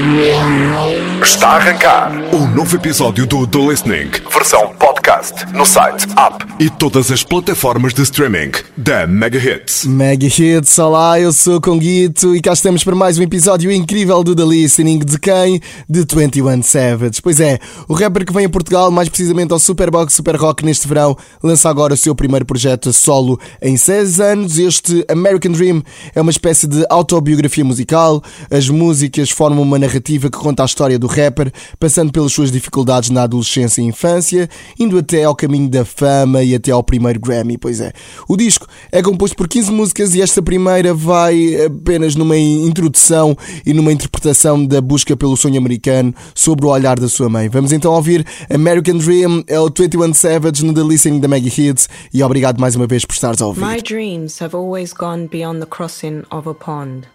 Música Está a arrancar um novo episódio do The Listening, versão podcast, no site, app e todas as plataformas de streaming da Mega Hits. Mega Hits, olá, eu sou o Conguito e cá estamos para mais um episódio incrível do The Listening. De quem? De 21 Savage. Pois é, o rapper que vem a Portugal, mais precisamente ao Superbox Super Rock neste verão, lança agora o seu primeiro projeto solo em 6 anos. Este American Dream é uma espécie de autobiografia musical. As músicas formam uma narrativa que conta a história do rapper, passando pelas suas dificuldades na adolescência e infância, indo até ao caminho da fama e até ao primeiro Grammy. Pois é, o disco é composto por 15 músicas e esta primeira vai apenas numa introdução e numa interpretação da busca pelo sonho americano sobre o olhar da sua mãe. Vamos então ouvir American Dream, é o 21 Savage no The Listening da Maggie Hits e obrigado mais uma vez por estares a ouvir. My dreams have always gone beyond the crossing of a pond.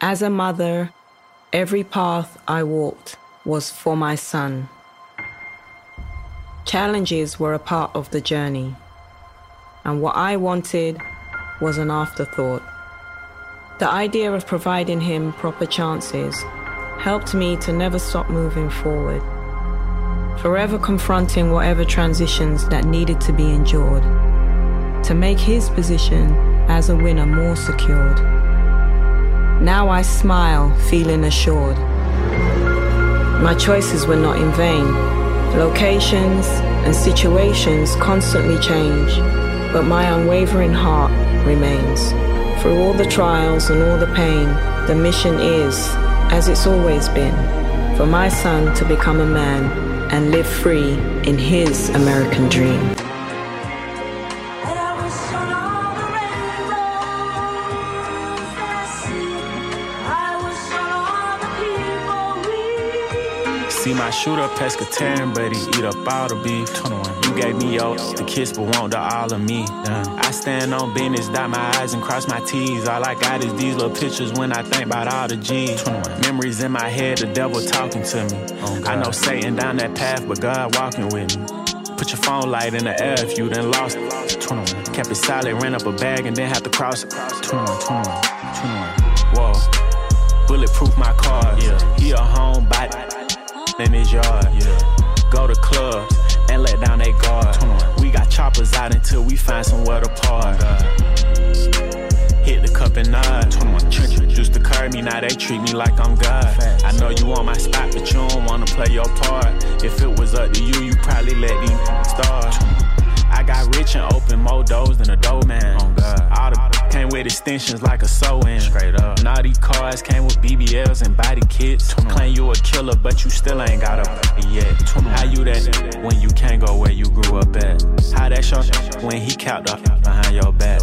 As a mother, every path I walked was for my son. Challenges were a part of the journey, and what I wanted was an afterthought. The idea of providing him proper chances helped me to never stop moving forward, forever confronting whatever transitions that needed to be endured, to make his position as a winner more secured. Now I smile, feeling assured. My choices were not in vain. Locations and situations constantly change, but my unwavering heart remains. Through all the trials and all the pain, the mission is, as it's always been, for my son to become a man and live free in his American dream. See my shooter pescatarian, but he eat up all the beef. 21. You gave me your the kiss, but want the all of me. I stand on business, dot my eyes and cross my T's. All I got is these little pictures when I think about all the G's. 21. Memories in my head, the devil talking to me. Oh, I know Satan down that path, but God walking with me. Put your phone light in the air if you done lost it. 21. Kept it silent, ran up a bag and then have to cross it. 21, 21, 21. Whoa. Bulletproof my car. Yeah. He a homebody in his yard. Yeah. Go to clubs and let down they guard. We got choppers out until we find somewhere to park. Hit the cup and nod. 21 trench used to curb me, now they treat me like I'm God. Facts. I know you want my spot, but you don't wanna play your part. If it was up to you, you probably let these start. I got rich and open more doors than a doorman. Oh God. All the came with extensions like a sew-in. Straight up. Naughty cars came with BBLs and body kits. Claim you a killer, but you still ain't got a yet. How you that when you can't go where you grew up at? How that short when he capped up behind your back?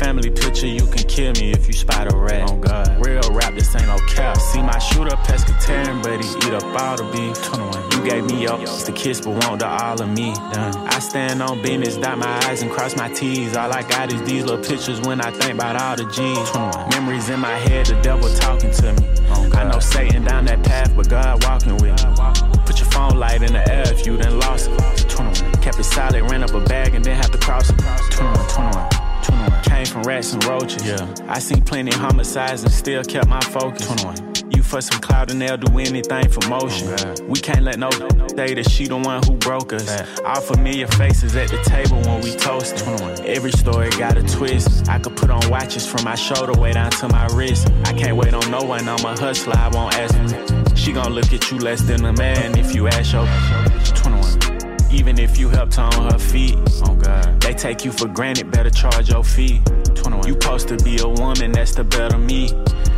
Family picture, you can kill me if you spot a rat. Oh God. Real rap, this ain't no cap. See my shooter pescatarian, but he eat up all the beef. 21. You gave me up to kiss, but want the all of me. Done. I stand on business, dot my eyes and cross my T's. All I got is these little pictures when I think about all the G's. 21. Memories in my head, the devil talking to me. Oh I know Satan down that path, but God walking with me. Put your phone light in the air if you done lost it. 21. Kept it solid, ran up a bag and then have to cross it. 21, 21. 21. Came from rats and roaches. Yeah. I seen plenty homicides and still kept my focus. 21. You for some cloud and they'll do anything for motion. Oh we can't let no say that she the one who broke us. All familiar faces at the table when we toast. 21. Every story got a twist. I could put on watches from my shoulder way down to my wrist. I can't wait on no one. I'm a hustler. I won't ask. She gon' look at you less than a man if you ask your 21. Even if you helped her on her feet, oh God, they take you for granted, better charge your fee. 21. You supposed to be a woman, that's the better me.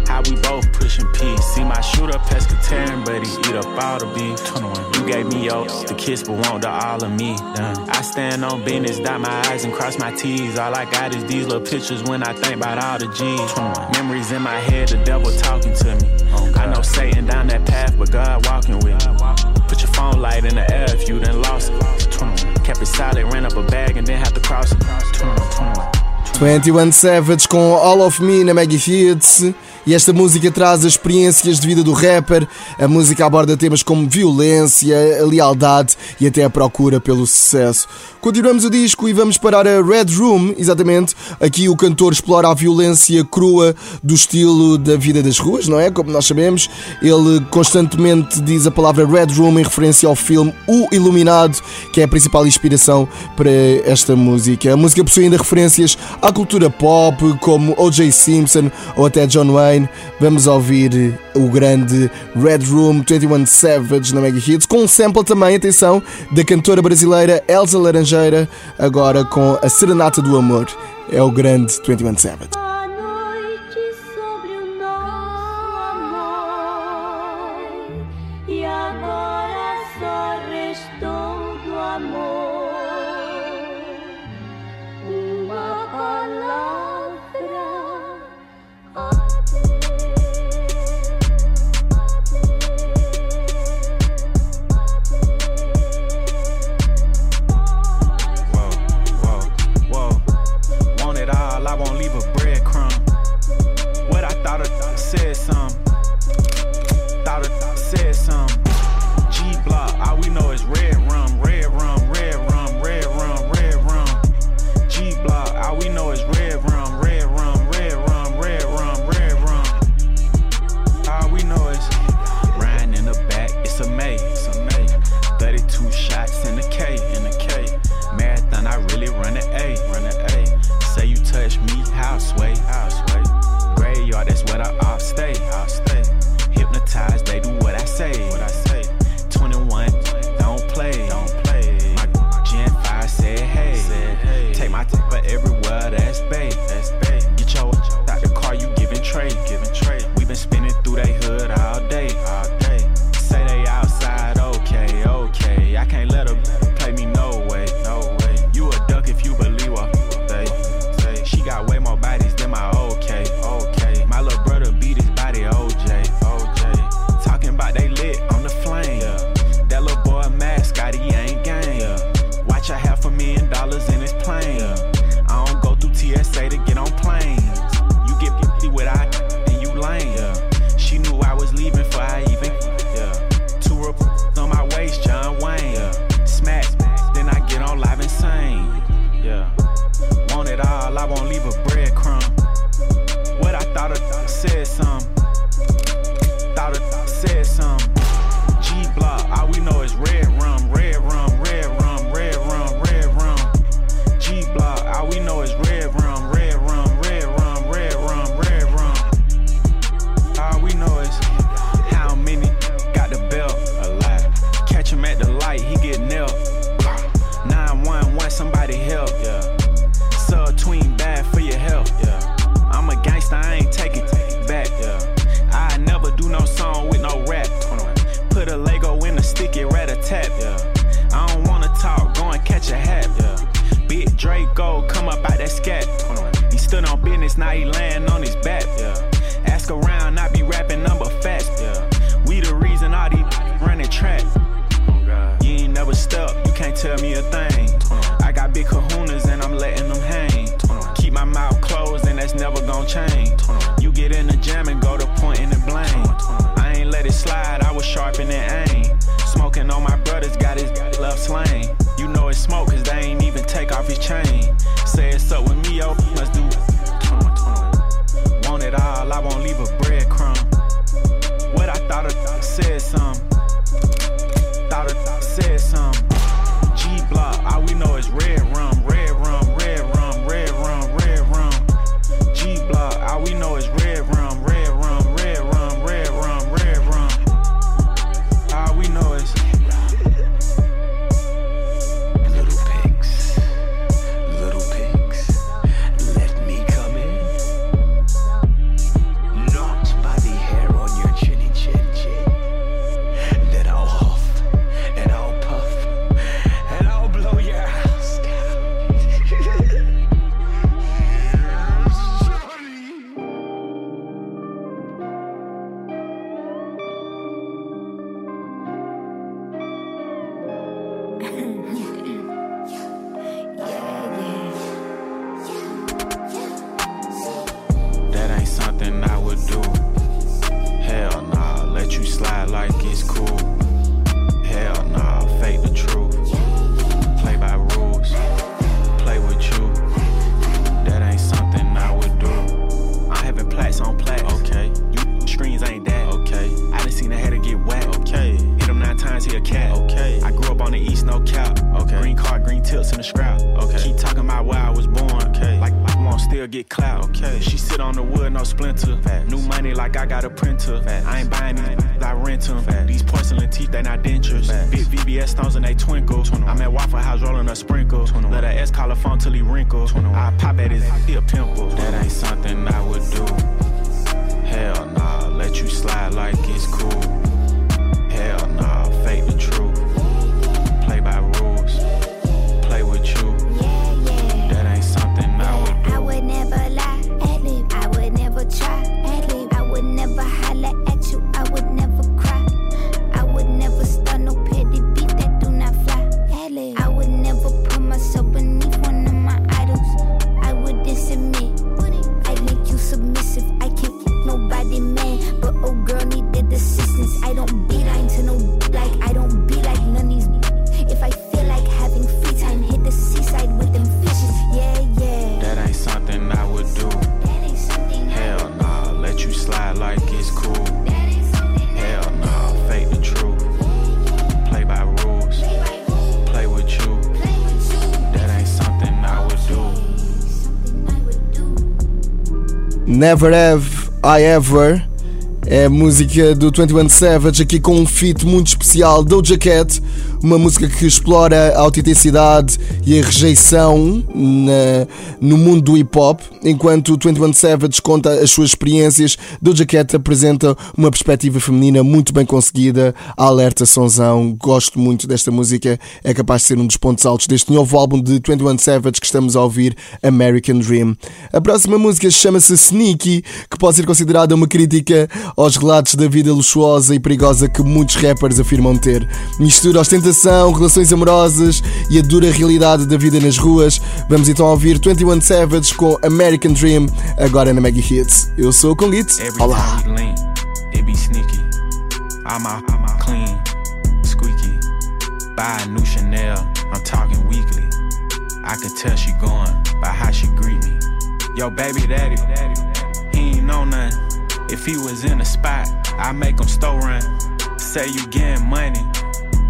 How we both pushing peace. See my shooter pescatarian, but he eat up all the beef. 21. You gave me your the kiss, but want the all of me. Done. I stand on business, dot my eyes and cross my T's. All I got is these little pictures when I think about all the G's. 21. Memories in my head, the devil talking to me. Oh I know Satan down that path, but God walking with me. Put your phone light in the air if you done lost it. 21. Kept it solid, ran up a bag and then have to cross it. 21, 21. 21 Savage com All of Me na Maggie Hits. E esta música traz as experiências de vida do rapper. A música aborda temas como violência, a lealdade e até a procura pelo sucesso. Continuamos o disco e vamos parar a Red Room, exatamente. Aqui o cantor explora a violência crua do estilo da vida das ruas, não é? Como nós sabemos, ele constantemente diz a palavra Red Room em referência ao filme O Iluminado, que é a principal inspiração para esta música. A música possui ainda referências à cultura pop, como O.J. Simpson ou até John Wayne. Vamos ouvir o grande Red Room 21 Savage na Mega Hits, com um sample também, atenção, da cantora brasileira Elsa Laranjeira, agora com a Serenata do Amor. É o grande 21 Savage. they go in the sticky rat a tap. Yeah. I don't wanna talk, go and catch a hat. Yeah. Big Draco, come up out that scat. He stood on business, now he laying on his back. Yeah. Ask around, I be rapping number fast. Yeah. We the reason all these running track. You ain't never stuck, you can't tell me a thing. I got big kahunas and I'm letting them hang. Keep my mouth closed and that's never gonna change. You get in the jam and go to point and blame. I ain't let it slide, sharpen the aim. Smoking on my brothers, got his love slain. You know it's smoke, cause they ain't even take off his chain. Say it's up with me, yo, must do. Want it all, I won't leave a breadcrumb. What I thought of said some. Thought of said some. G block, all we know is red rum. Never Have I Ever é a música do 21 Savage aqui com um feat muito especial Doja Cat, uma música que explora a autenticidade e a rejeição na- no mundo do hip hop, enquanto o 21 Savage conta as suas experiências, Doja Cat apresenta uma perspectiva feminina muito bem conseguida, alerta sonzão, gosto muito desta música, é capaz de ser um dos pontos altos deste novo álbum de 21 Savage que estamos a ouvir, American Dream. A próxima música chama-se Sneaky, que pode ser considerada uma crítica aos relatos da vida luxuosa e perigosa que muitos rappers afirmam ter. Mistura ostentação, relações amorosas e a dura realidade da vida nas ruas. Vamos então ouvir 21 Savage com American Dream, agora na Mega Hits. Eu sou o. Every Olá! time we be sneaky. I'm out, I'm out clean, squeaky. Buy a new Chanel, I'm talking weekly. I could tell she going by how she greet me. Yo, baby daddy, he ain't know nothing. If he was in a spot, I make him store run. Say you getting money,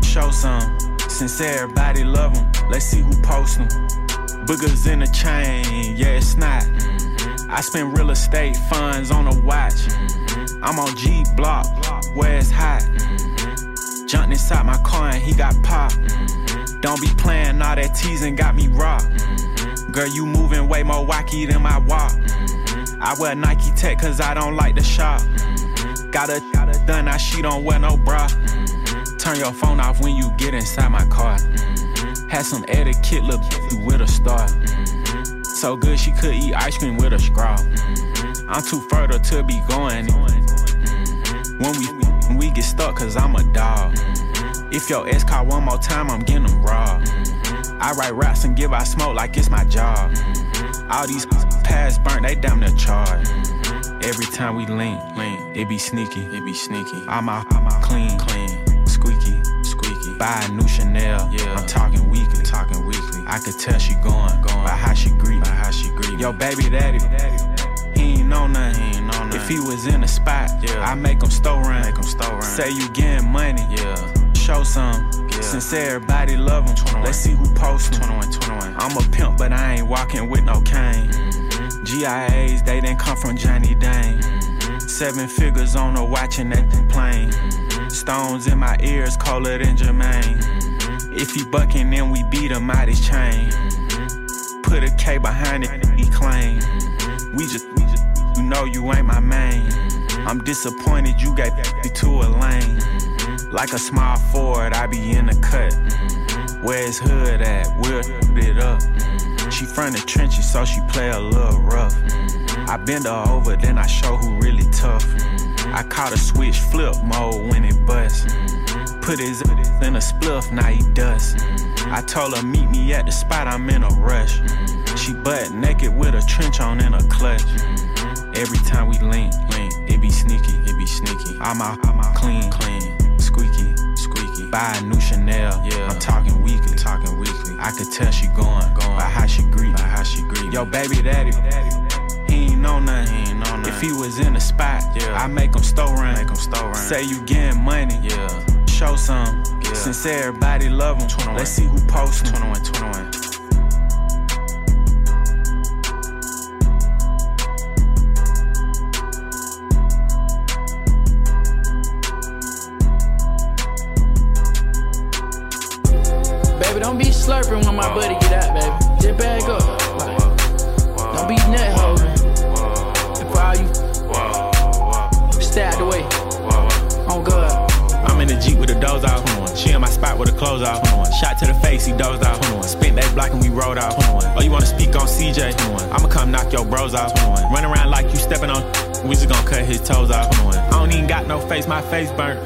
show some. Since everybody love him, let's see who post them. Boogers in a chain, yeah, it's not. Mm-hmm. I spend real estate funds on a watch. Mm-hmm. I'm on G Block, where it's hot. Mm-hmm. Jumped inside my car and he got popped. Don't be playing all that teasing, got me rocked. Girl, you moving way more wacky than my walk. I wear Nike Tech cause I don't like the shop. Got a, got a done, now she don't wear no bra. Turn your phone off when you get inside my car. Had some etiquette, look with a star. Mm-hmm. So good she could eat ice cream with a straw. Mm-hmm. I'm too further to be going. Mm-hmm. When we when we get stuck, cause I'm a dog. If your ex call one more time, I'm getting them raw. I write raps and give out smoke like it's my job. All these past burnt, they damn near charged. Every time we link, link, it be sneaky, it be sneaky. I'm out, I'm out clean, clean. Buy a new Chanel, yeah. I'm talking weekly, talking weekly. I could tell she going, going by how she greet, by how she greet. Yo, baby daddy, he ain't know nothing. He ain't know nothing. If he was in a spot, yeah. I make him store run, make him store run. Say you getting money, yeah. Show some. Yeah. Since everybody love him, let's see who post 21, 21. I'm a pimp, but I ain't walking with no cane. Mm-hmm. GIAs, they didn't come from Johnny Dang. Mm-hmm. Seven figures on a watching that plane. Stones in my ears, colder than Jermaine. Mm-hmm. If he bucking, then we beat him out his chain. Mm-hmm. Put a K behind it, he claim. Mm-hmm. We just, we just, you know you ain't my main. I'm disappointed you got me to a lane. Like a small Ford, I be in the cut. Where's hood at? We'll put it up. She from the trenches, so she play a little rough. I bend her over, then I show who really tough. I caught a switch flip mode when it bust. Mm-hmm. Put his in a spliff, now he dust. Mm-hmm. I told her meet me at the spot, I'm in a rush. Mm-hmm. She butt naked with a trench on in a clutch. Every time we link, link, it be sneaky, it be sneaky. I'm out, I'm out clean, clean, squeaky, squeaky. Buy a new Chanel, yeah. I'm talking weekly, talking weekly. I could tell she going, going by how she greet, by how she greet. Yo, baby daddy. daddy, he ain't know nothing. He ain't know nothing. If he was in the spot, yeah. I make him store run. Make him store run. Say you getting money, yeah. Show some. Yeah. Since everybody love him, 21. let's see who posts 21, 21. Baby, don't be slurping when my buddy get out, baby. Just back up. Don't be nut stay out the way. On oh, God. I'm in the Jeep with the doors off. She in my spot with the clothes off. Shot to the face, he dozed off. Spent that block and we rode off. Oh, you wanna speak on CJ? On. I'ma come knock your bros off. Run around like you stepping on. We just gonna cut his toes off. I don't even got no face, my face burnt.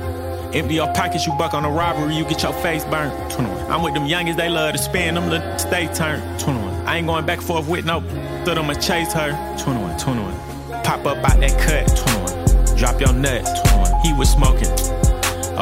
Empty your pockets, you buck on a robbery, you get your face burnt. 21. I'm with them youngest, they love to spin, them little stay turned. 21. I ain't going back and forth with no, so I'ma chase her. 21, 21. Pop up out that cut. 21. Drop your nuts. 21. He was smoking.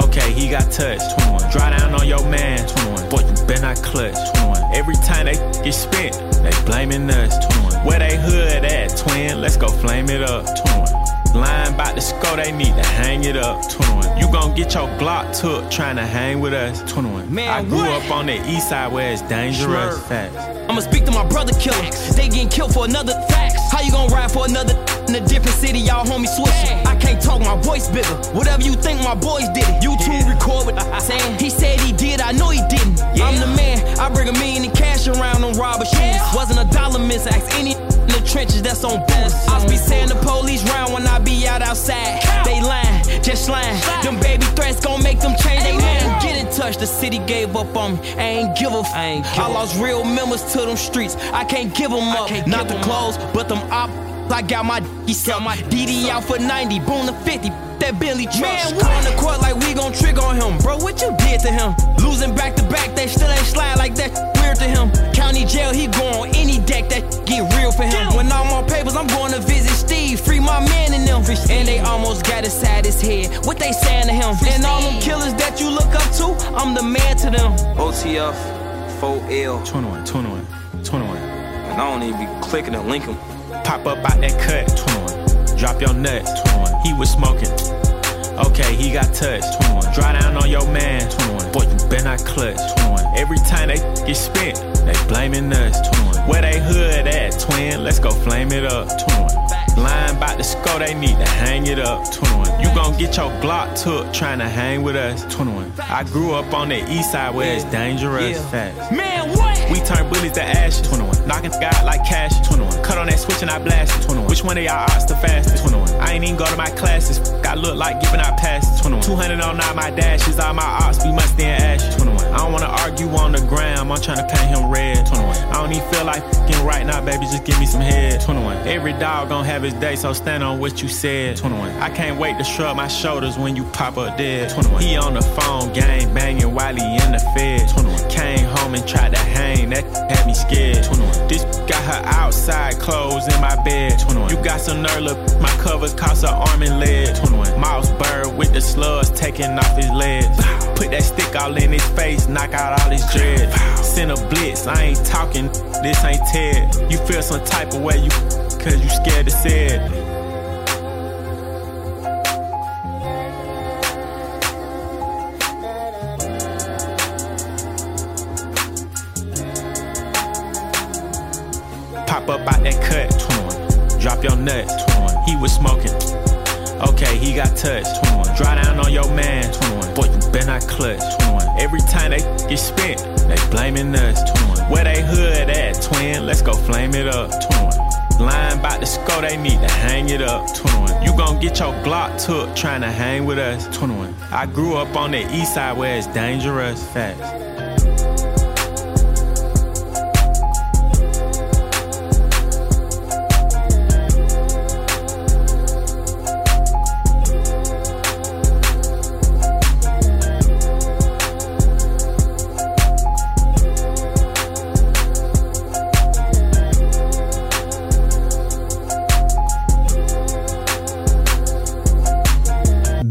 Okay, he got touched. 21. Dry down on your man. 21. Boy, you been not clutch. 21. Every time they get spent, they blaming us. 21. Where they hood at, twin? Let's go flame it up. 21. Line about to score, they need to hang it up. 21. You gon' get your Glock took trying to hang with us. 21. Man, I grew what? up on the east side where it's dangerous. Facts. I'ma speak to my brother killer. They getting killed for another facts. How you gonna ride for another in a different city? Y'all homies switching. I can't talk, my voice bigger. Whatever you think, my boys did it. You two record with saying he said he did. I know he didn't. I'm the man. I bring a million in cash around on robber shoes. Wasn't a dollar miss. Ask any in the trenches that's on boost. I be saying the police round when I be out outside. They lying, just lying. Them baby threats gon' make them change they mind. Get in touch, the city gave up on me. I ain't give a f- I lost real members to them streets. I can't give them up. Not the clothes, but them op. I got my he sell my DD out for 90, boom to 50. That Billy truck. Man, we on the court like we gon' trick on him. Bro, what you did to him? Losing back to back, they still ain't slide like that. Weird to him. County jail, he go on any deck that get real for him. When I'm on papers, I'm going to visit Steve, free my man and them. And they almost got inside his head. What they saying to him? And all them killers that you look up to, I'm the man to them. OTF 4L. 21, 21, 21. And I don't even be clicking and linking. Pop up out that cut. 21. Drop your nuts. 21. He was smoking. Okay, he got touched. 21. Dry down on your man. 21. Boy, you been not clutch. 21. Every time they get spent, they blaming us. 21. Where they hood at, twin? Let's go flame it up. 21. Line about to score, they need to hang it up. 21. You gon' get your Glock took trying to hang with us. 21. I grew up on the east side where it's dangerous. Yeah. Man, what? We turn bullets to ashes. 21. Knocking God like cash. 21. Cut on that switch and I blast it. 21. Which one of y'all odds the fastest? 21. I ain't even go to my classes. I look like giving out passes. 21. 200 on all my dashes. All my ops be musty and ashes. 21. I don't wanna argue on the gram. I'm trying to paint him red. 21. I don't even feel like fucking right now, baby. Just give me some head. 21. Every dog gon' have his day, so stand on what you said. 21. I can't wait to shrug my shoulders when you pop up dead. 21. He on the phone, gang banging while he in the fed. 21. Came home and tried to hang, that had me scared. 21. This got her outside clothes in my bed. 21. You got some nerve, look, my covers cost her arm and leg. 21. Mouse bird with the slugs taking off his legs. Put that stick all in his face, knock out all his dreads. Send a blitz, I ain't talking, this ain't Ted. You feel some type of way, you cause you scared to say it. Pop up out that cut, 21. Drop your nuts, 21. He was smoking. Okay, he got touched, 21. Dry down on your man, 21. Boy, you better not clutch, 21. Every time they get spent, they blaming us, 21. Where they hood at, twin? Let's go flame it up, 21. Line about to score, they need to hang it up, 21. You gon' get your Glock took trying to hang with us, 21. I grew up on the east side where it's dangerous, facts.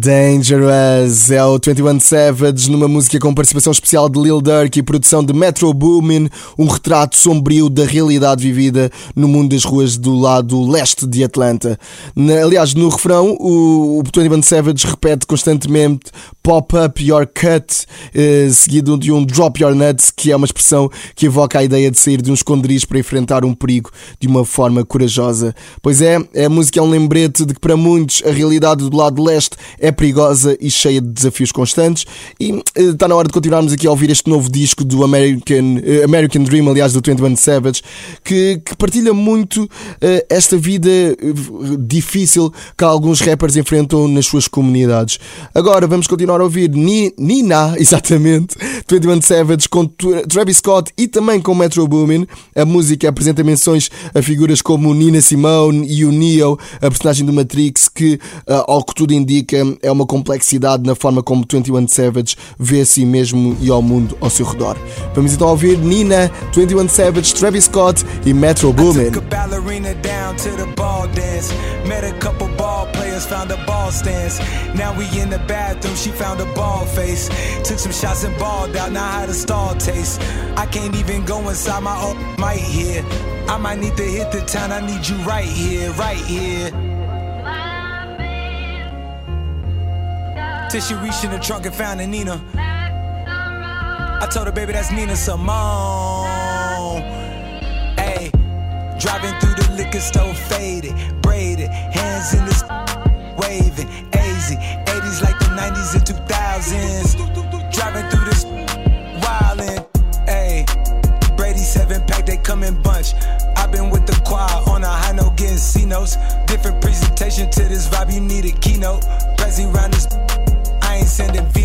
Dangerous é o 21 Savage numa música com participação especial de Lil Durk e produção de Metro Boomin, um retrato sombrio da realidade vivida no mundo das ruas do lado leste de Atlanta. Na- aliás, no refrão, o, o 21 Savage repete constantemente Pop Up Your Cut, uh, seguido de um Drop Your Nuts, que é uma expressão que evoca a ideia de sair de um esconderijo para enfrentar um perigo de uma forma corajosa. Pois é, a música é um lembrete de que para muitos a realidade do lado leste é perigosa e cheia de desafios constantes e está na hora de continuarmos aqui a ouvir este novo disco do American, uh, American Dream, aliás, do 21 Savage, que, que partilha muito esta vida difícil que alguns rappers enfrentam nas suas comunidades. Agora vamos continuar a ouvir Nina, exatamente, 21 Savage com Travis Scott e também com Metro Boomin. A música apresenta menções a figuras como Nina Simone e o Neo, a personagem do Matrix, que, ao que tudo indica, é uma complexidade na forma como 21 Savage vê a si mesmo e ao mundo ao seu redor. Vamos então ouvir Nina, 21 Savage, Travis Scott e Metro Boomin. found a ball stance. Now we in the bathroom, she found a ball face. Took some shots and balled out, now how the stall taste. I can't even go inside my own might here. I might need to hit the town, I need you right here, right here. Till she reached in the trunk and found a Nina. I told her, baby, that's Nina Simone. Hey, driving through the liquor store, faded, braided, hands in the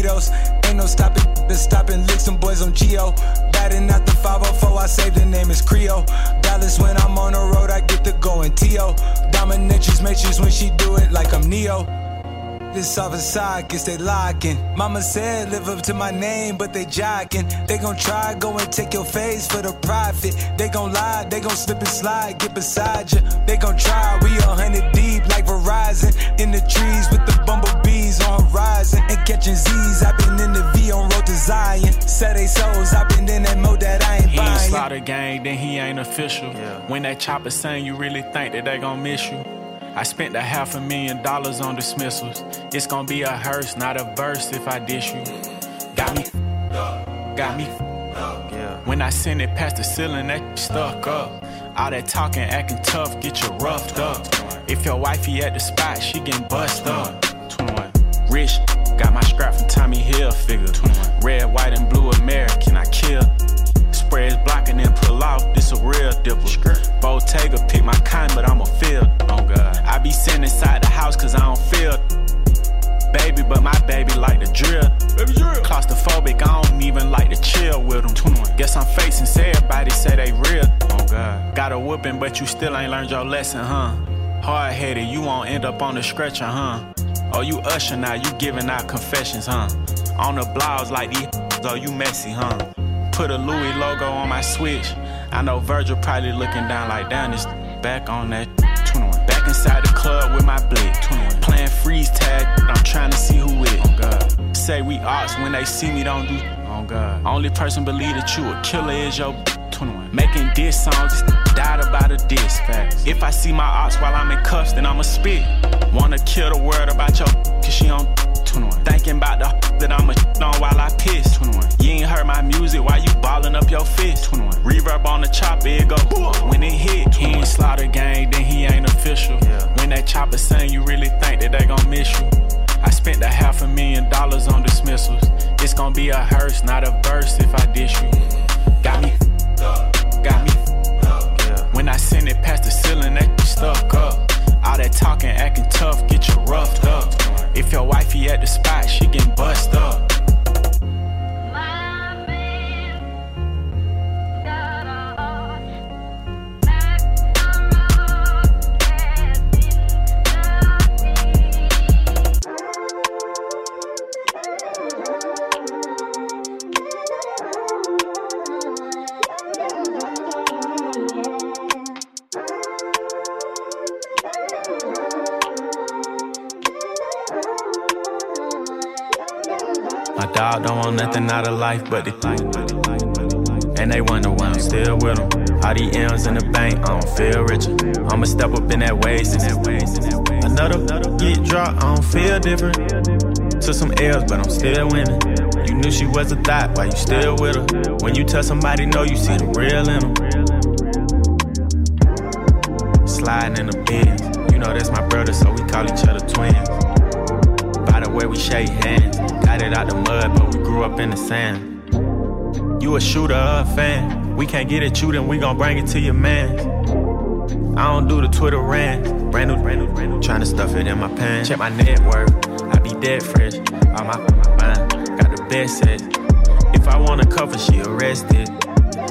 vetoes. Ain't no stopping, the stopping licks, them boys on Geo. Batting out the 504, I saved the name is Creo. Dallas, when I'm on the road, I get to going T.O. Dominatrix matrix when she do it like I'm Neo. This other side, guess they locking. Mama said, live up to my name, but they jocking. They gon' try, go and take your face for the profit. They gon' lie, they gon' slip and slide, get beside ya. They gon' try, we a hundred deep like Verizon. In the trees with the bumblebees on horizon. And catching Z's, i been in the V on road to Zion. Set they souls, i been in that mode that I ain't he buying. He ain't slaughter gang, then he ain't official. Yeah. When that chopper sing, you really think that they gon' miss you. I spent a half a million dollars on dismissals. It's gonna be a hearse, not a verse if I dish you. Got me, got me. Yeah. When I send it past the ceiling, that stuck up. All that talking, acting tough, get you roughed up. If your wifey at the spot, she getting bust up. 21. Rich, got my scrap from Tommy Hilfiger. 21. Red, white, and blue American, I kill. Spreads blocking and pull off, this a real dipper. Bottega pick my kind, but I'm a field. I be sitting inside the house cause I don't feel baby, but my baby like the drill. Baby drill. Claustrophobic, I don't even like to chill with them. 21. Guess I'm facing, say everybody say they real. Oh God. Got a whooping, but you still ain't learned your lesson, huh? Hard headed, you won't end up on the stretcher, huh? Oh, you usher now, you giving out confessions, huh? On the blouse like these, oh, you messy, huh? Put a Louis logo on my switch. I know Virgil probably looking down like, down this back on that 21. Inside the club with my blick, 21. Playing freeze tag, I'm trying to see who it. Oh God. Say we ops when they see me, don't do. Oh God. Only person believe that you a killer is your 21. Making diss songs, died about a diss. Facts. If I see my ops while I'm in cuffs, then I'ma spit. Wanna kill the world about your, cause she on 21. Thinking about the that I'ma on while I piss. 21. You ain't heard my music while you ballin' up your fist. 21. Reverb on the chopper, it go. When it hit, he ain't slaughter gang, then he ain't official. Yeah. When that chopper sing, you really think that they gon' miss you. I spent a half a million dollars on dismissals. It's gonna be a hearse, not a verse if I dish you. Got me, at the spot, she getting bust up. Out of life but the And they wonder why I'm still with them. All these M's in the bank, I don't feel richer. I'ma step up in that waist. Another get dropped, I don't feel different. Took some L's, but I'm still winning. You knew she was a thought, why you still with her? When you tell somebody no, you see the real in them. Sliding in the bins. You know that's my brother, so we call each other twins. Way we shake hands. Got it out the mud, but we grew up in the sand. You a shooter a fan? We can't get at you, then we gon' bring it to your man. I don't do the Twitter rant. Brand new, brand new, brand new. Trying to stuff it in my pants. Check my net worth. I be dead fresh. All my, my mind. Got the best set. If I want to cover, she arrested.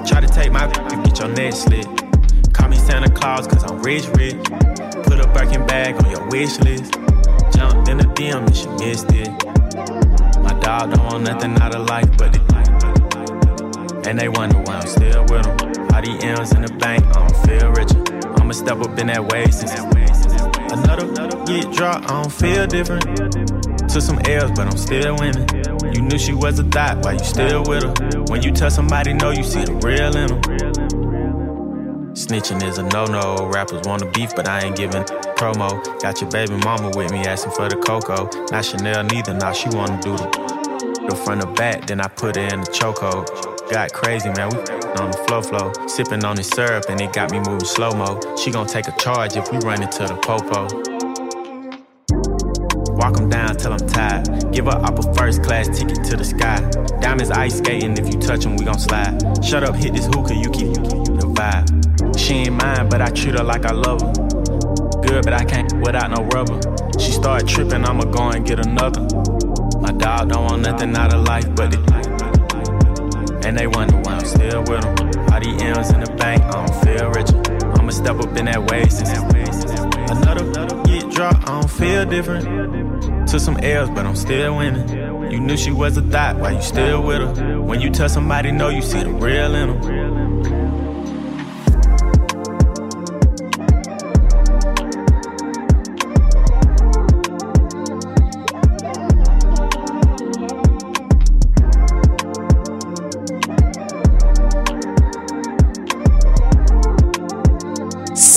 Try to take my, you get your neck slit. Call me Santa Claus, cause I'm rich, rich. Put a Birkin bag on your wish list. Jumped in the DM and she missed it. My dog don't want nothing out of life but it. And they wonder why I'm still with them. All the M's in the bank, I don't feel richer. I'ma step up in that way since another get dropped, I don't feel different. Took some L's, but I'm still winning. You knew she was a thought, why you still with her? When you tell somebody no, you see the real in them. Snitching is a no-no. Rappers want to beef, but I ain't giving promo. Got your baby mama with me asking for the cocoa. Not Chanel neither, now she wanna do the, the front or back, then I put her in the chokehold. Got crazy, man. We on the flow flow, sipping on this syrup, and it got me moving slow mo. She gon' take a charge if we run into the popo. Walk 'em down till I'm tired. Give her up a first class ticket to the sky. Diamonds ice skating, if you touch 'em, we gon' slide. Shut up, hit this hookah, you keep, you keep the vibe. She ain't mine, but I treat her like I love her. Good, but I can't without no rubber. She start tripping, I'ma go and get another. My dog don't want nothing out of life but it. And they wonder why I'm still with them. All the M's in the bank, I don't feel richer. I'ma step up in that since another get dropped, I don't feel different. Took some L's, but I'm still winning. You knew she was a thought, why you still with her? When you tell somebody no, you see the real in them.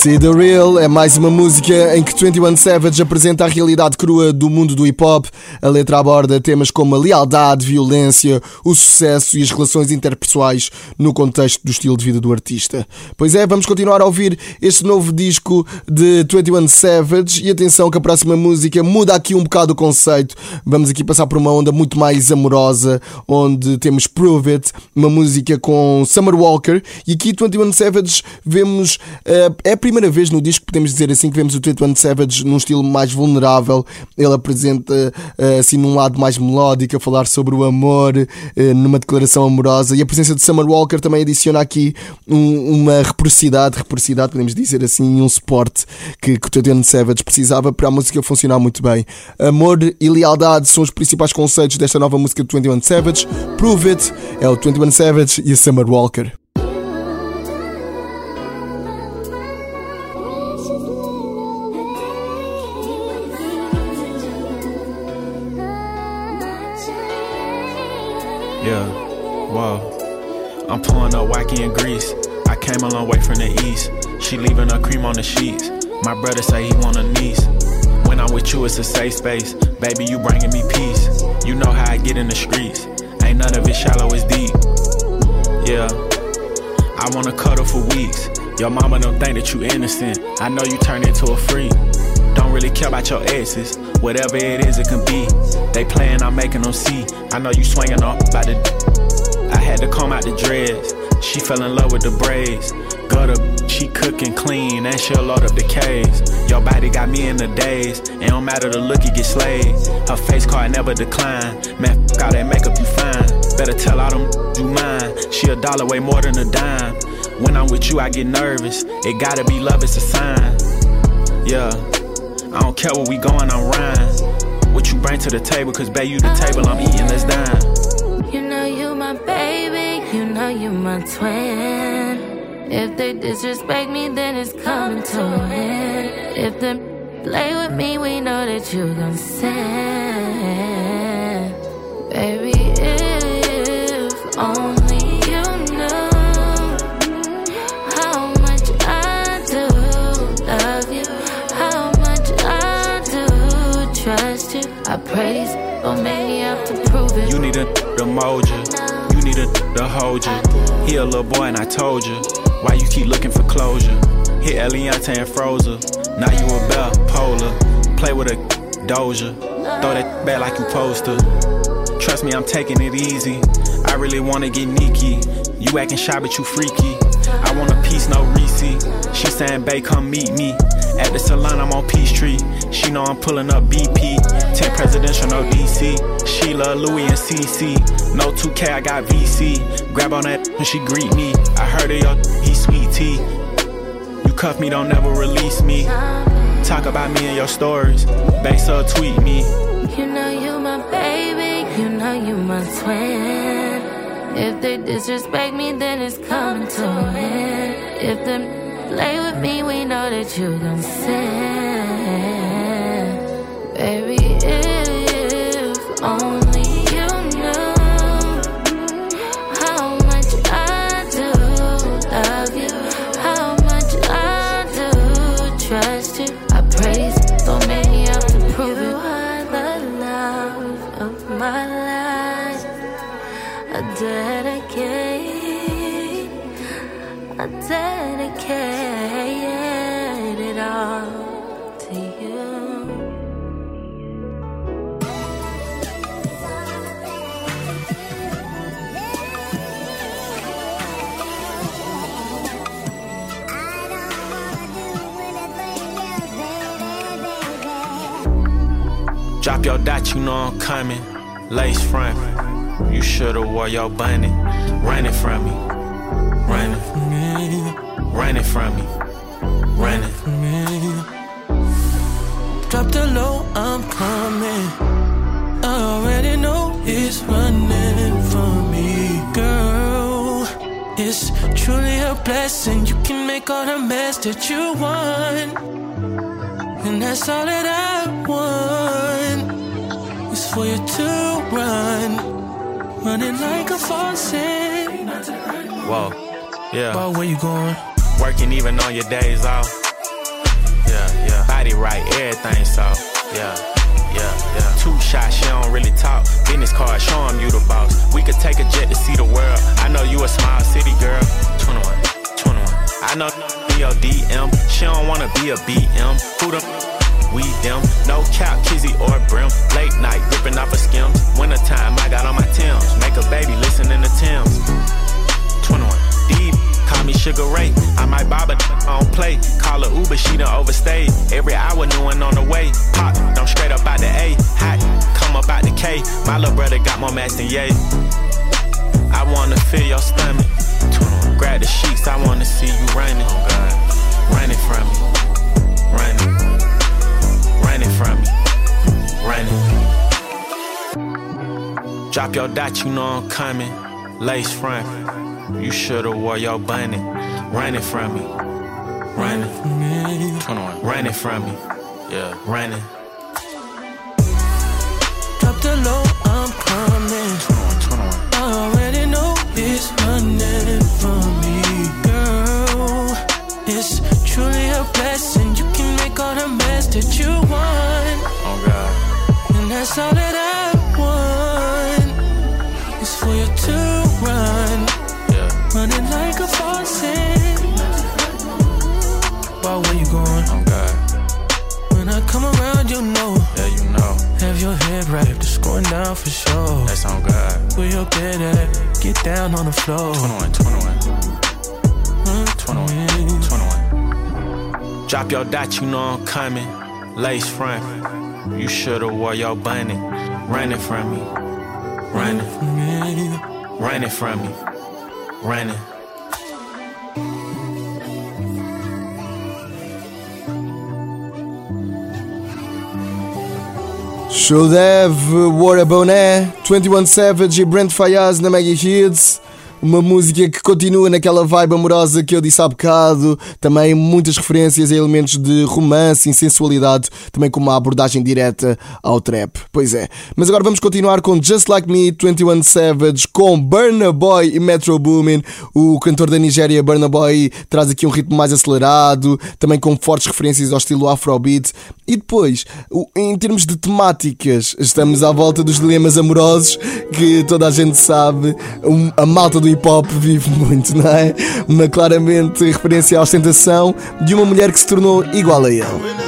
See the Real é mais uma música em que 21 Savage apresenta a realidade crua do mundo do hip hop. A letra aborda temas como a lealdade, violência, o sucesso e as relações interpessoais no contexto do estilo de vida do artista. Pois é, vamos continuar a ouvir este novo disco de 21 Savage e atenção que a próxima música muda aqui um bocado o conceito. Vamos aqui passar por uma onda muito mais amorosa, onde temos Prove It, uma música com Summer Walker e aqui 21 Savage vemos uh, é a primeira vez no disco, podemos dizer assim, que vemos o 21 Savage num estilo mais vulnerável. Ele apresenta eh, assim num lado mais melódico, a falar sobre o amor, eh, numa declaração amorosa. E a presença de Summer Walker também adiciona aqui um, uma reciprocidade, reciprocidade, podemos dizer assim, um suporte que, que o 21 Savage precisava para a música funcionar muito bem. Amor e lealdade são os principais conceitos desta nova música do 21 Savage. Prove It é o 21 Savage e a Summer Walker. In Greece. I came a long way from the east. She leaving her cream on the sheets. My brother say he want a niece. When I'm with you, it's a safe space. Baby, you bringing me peace. You know how I get in the streets. Ain't none of it shallow, it's deep. Yeah, I wanna cuddle for weeks. Your mama don't think that you innocent. I know you turned into a freak. Don't really care about your exes. Whatever it is, it can be. They playing, I'm making them see. I know you swinging off by the. I had to comb out the dreads. She fell in love with the braids. Gutter, she cooking clean and she'll load up the caves. Your body got me in the daze. It don't matter the look, you get slayed. Her face card never decline. Man, f all that makeup you fine. Better tell all them you mine. She a dollar way more than a dime. When I'm with you, I get nervous. It gotta be love, it's a sign. Yeah. I don't care where we going, I'm rhyme. What you bring to the table, cause babe, you the uh-huh. table, I'm eating, let's dine. You know you my baby, know you my twin. If they disrespect me, then it's coming to an end. If they play with me, we know that you gon' sin. Baby, if only you knew how much I do love you, how much I out to prove it. You need a to need a to hold you. He a little boy and I told you. Why you keep looking for closure? Hit Eliantte and Frozen. Now you a bell polar. Play with a doja. Throw that back like you to. Trust me, I'm taking it easy. I really wanna get Nikki. You acting shy, but you freaky. I want a piece, no receipt. She saying, babe, come meet me. At the salon, I'm on Peachtree. She know I'm pulling up BP. 10 presidential, no DC. Sheila, Louis, and CC. No 2K, I got VC. Grab on that when she greet me. I heard of your, he sweet tea. You cuff me, don't never release me. Talk about me in your stories. Base up, tweet me. You know you my baby, you know you my twin. If they disrespect me, then it's coming to an end. If them play with me, we know that you gon' sin. Baby, you know I'm coming. Lace front. You should've wore your bunny. Running from me. Running. From me. Running from me. Running. Drop the low, I'm coming. I already know it's running from me, girl. It's truly a blessing. You can make all the mess that you want. And that's all that I want. For you to run. Running like a faucet. Whoa. Yeah. Boy, where you going? Working even on your days off. Yeah, yeah. Body right, everything soft. Yeah, yeah, yeah. Two shots, she don't really talk. Business card, show 'em you the boss. We could take a jet to see the world. I know you a small city girl. 21, 21. I know your DM. She don't wanna be a BM. Who the we them? No cap, kizzy or brim. Late night, ripping off a skims. Wintertime, I got on my Tims. Make a baby listening to Tems. 21. Deep, call me Sugar Ray. I might bob a on play. Call her Uber, she done overstayed. Every hour, new one on the way. Pop, don't straight up out the A. Hot, come up out the K. My little brother got more mass than Ye. I wanna feel your stomach. 21. Grab the sheets, I wanna see you running. Running from me. Running. Running from me. Running. Drop your dot, you know I'm coming. Lace front. You should've wore your bunny. Running from me. Running. 21. Running from me. Yeah, running. The floor. 21, 21. Huh? 21, 21. Drop your dot, you know I'm coming. Lace front. You should've wore your bunny. Running from me. Running. Running from me. Running. Should have Wore a Boné, 21 Savage e Brent Faiyaz na Mega Hits. Uma música que continua naquela vibe amorosa que eu disse há bocado, também muitas referências a elementos de romance e sensualidade, também com uma abordagem direta ao trap. Pois é. Mas agora vamos continuar com Just Like Me, 21 Savage, com Burna Boy e Metro Boomin. O cantor da Nigéria, Burna Boy, traz aqui um ritmo mais acelerado, também com fortes referências ao estilo Afrobeat. E depois, em termos de temáticas, estamos à volta dos dilemas amorosos que toda a gente sabe, a malta do hip hop vive muito, não é? Uma claramente referência à ostentação de uma mulher que se tornou igual a ele.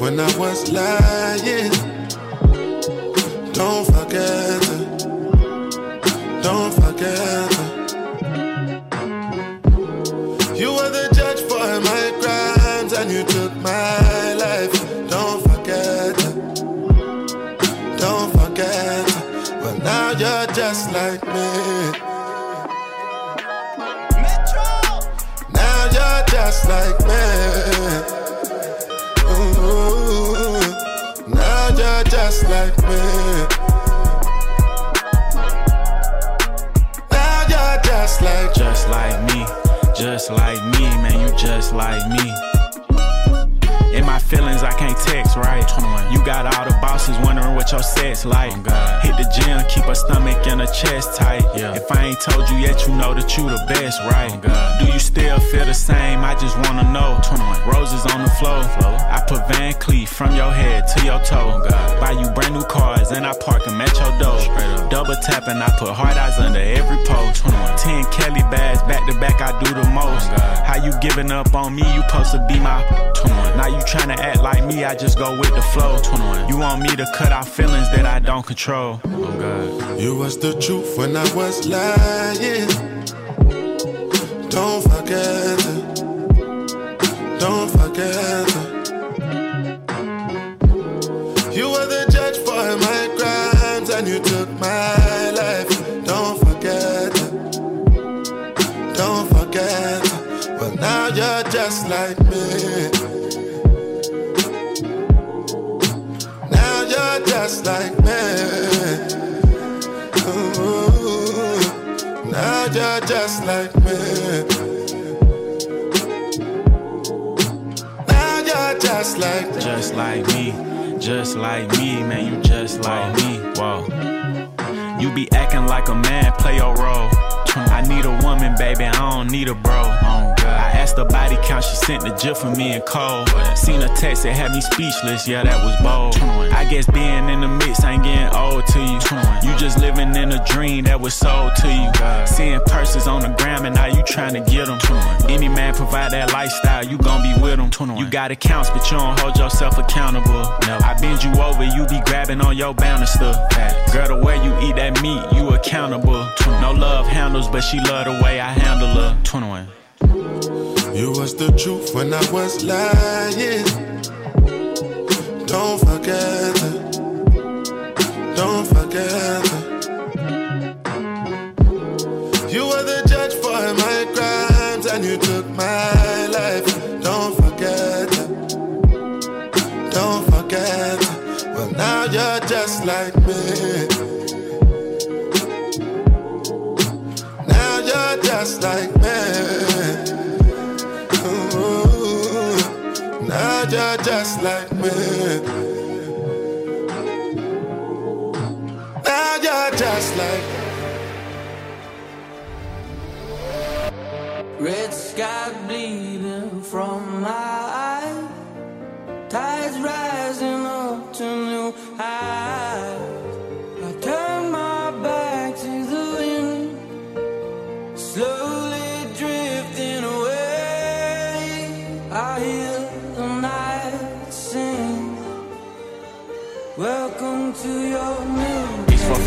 When I was lying. Don't forget just like me. Ooh, now you're just like me. Now you're just like Just like me, just like me, man, you just like me. My feelings, I can't text, right? You got all the bosses wondering what your sex like. Hit the gym, keep a stomach and a chest tight. If I ain't told you yet, you know that you the best, right? Do you still feel the same? I just wanna know. Roses on the floor. I put Van Cleef from your head to your toe. Buy you brand new cars and I park them at your door. Double tapping, I put hard eyes under every post. Ten Kelly bags back to back, I do the most. How you giving up on me? You supposed to be my 21. Now you tryna act like me, I just go with the flow. 21. You want me to cut out feelings that I don't control. Oh God. You was the truth when I was lying. Don't forget it. Don't forget it. You were the judge for my crimes and you took my life. Don't forget it. Don't forget it. But now you're just like just like me. Now you're just like me. Now you're just like me. Just like me, just like me, man, you just like me. Whoa. You be acting like a man, play your role. I need a woman, baby, I don't need a bro. Oh, God. I asked the body count, she sent the gif for me and Cole. Seen a text that had me speechless, yeah, that was bold. I guess being in the mix ain't getting old to you. You just living in a dream that was sold to you. Seeing purses on the gram and now you trying to get them. Any man provide that lifestyle, you gon' be with them. You got accounts, but you don't hold yourself accountable. I bend you over, you be grabbing on your stuff. Girl, the way you eat that meat, you accountable. No love handles, but she love the way I handle her. 21. You was the truth when I was lying. Don't forget it. Don't forget it. You were the judge for my crimes and you took my life. Don't forget it. Don't forget it. Well, now you're just like me. Just like me. Ooh, now you're just like me. Now you're just like Red sky bleeding from my eyes. Tides rising up to new highs.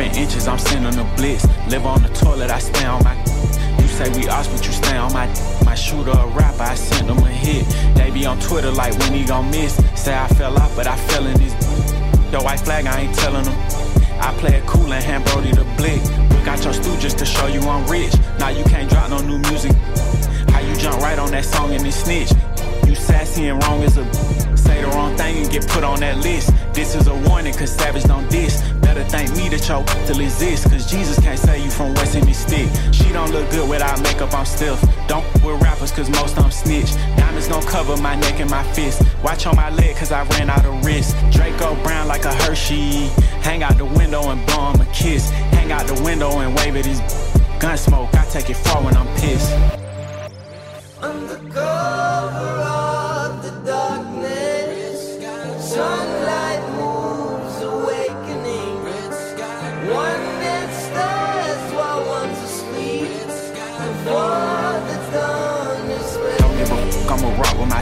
Inches, I'm sending a blitz. Live on the toilet, I stay on my. You say we ops, but you stay on my. My shooter a rapper, I sent them a hit. They be on Twitter like when he gon' miss. Say I fell off, but I fell in this. The white flag, I ain't telling them. I play it cool and hand Brody the blick. Got your stooges to show you I'm rich. Now you can't drop no new music. How you jump right on that song and then snitch. You sassy and wrong as a say the wrong thing and get put on that list. This is a warning, cause savage don't diss. Better thank me that your still exist, cause Jesus can't save you from wasting his stick. She don't look good without makeup, I'm stiff. Don't with rappers, cause most I'm snitch. Diamonds don't cover my neck and my fist. Watch on my leg, cause I ran out of wrist. Draco Brown like a Hershey. Hang out the window and blow him a kiss. Hang out the window and wave at his gun smoke. I take it far when I'm pissed.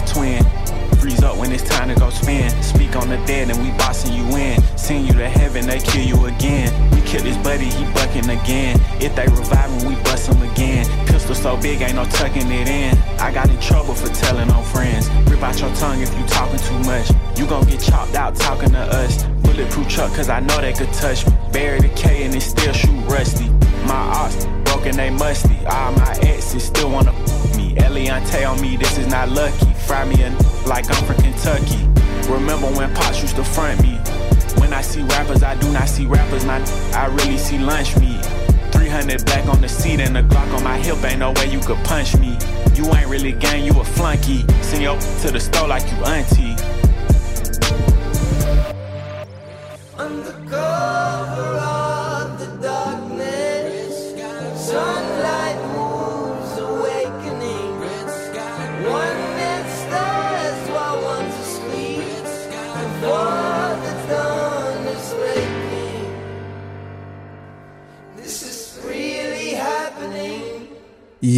Twin. Freeze up when it's time to go spin. Speak on the dead and we bossing you in. Send you to heaven, they kill you again. We kill this buddy, he bucking again. If they revive him, we bust him again. Pistol so big, ain't no tucking it in. I got in trouble for telling on friends. Rip out your tongue if you talking too much. You gon' get chopped out talking to us. Bulletproof truck, cause I know they could touch me. Bury the K and it still shoot rusty. My ops broken, they musty. All my exes still wanna me. Eliantte on me, this is not lucky. Fry me a n- like I'm from Kentucky. Remember when Pops used to front me? When I see rappers, I do not see rappers, not I really see lunch meat. 300 black on the seat and a Glock on my hip, ain't no way you could punch me. You ain't really gang, you a flunky. Send your to the store like you auntie. Undercover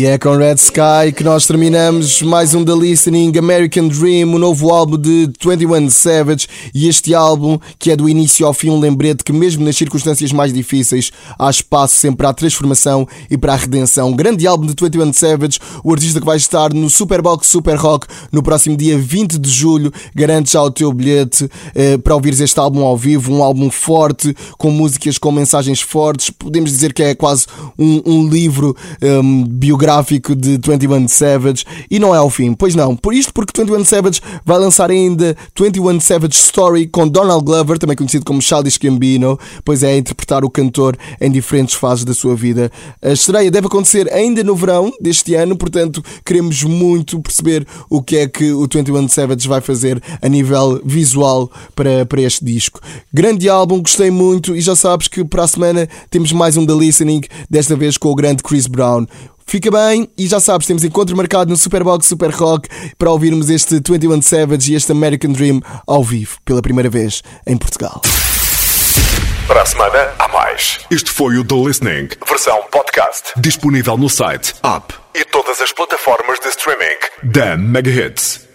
E é com Red Sky que nós terminamos mais um da Listening American Dream, o novo álbum de 21 Savage. E este álbum, que é do início ao fim, um lembrete que, mesmo nas circunstâncias mais difíceis, há espaço sempre para a transformação e para a redenção. Um grande álbum de 21 Savage, o artista que vai estar no Superbox Super Rock no próximo dia 20 de julho. Garante já o teu bilhete eh, para ouvires este álbum ao vivo, um álbum forte, com músicas com mensagens fortes. Podemos dizer que é quase um, um livro um, biográfico de 21 Savage e não é ao fim, pois não. Por isto, porque 21 Savage vai lançar ainda 21 Savage Story com Donald Glover, também conhecido como Childish Gambino, pois é a interpretar o cantor em diferentes fases da sua vida. A estreia deve acontecer ainda no verão deste ano, portanto, queremos muito perceber o que é que o 21 Savage vai fazer a nível visual para, para este disco. Grande álbum, gostei muito e já sabes que para a semana temos mais um da Listening, desta vez com o grande Chris Brown. Fica bem e já sabes, temos encontro marcado no Superbox Super Rock para ouvirmos este 21 Savage e este American Dream ao vivo, pela primeira vez em Portugal. Para a semana, há mais. Este foi o The Listening, versão podcast. Disponível no site, app e todas as plataformas de streaming da Mega Hits.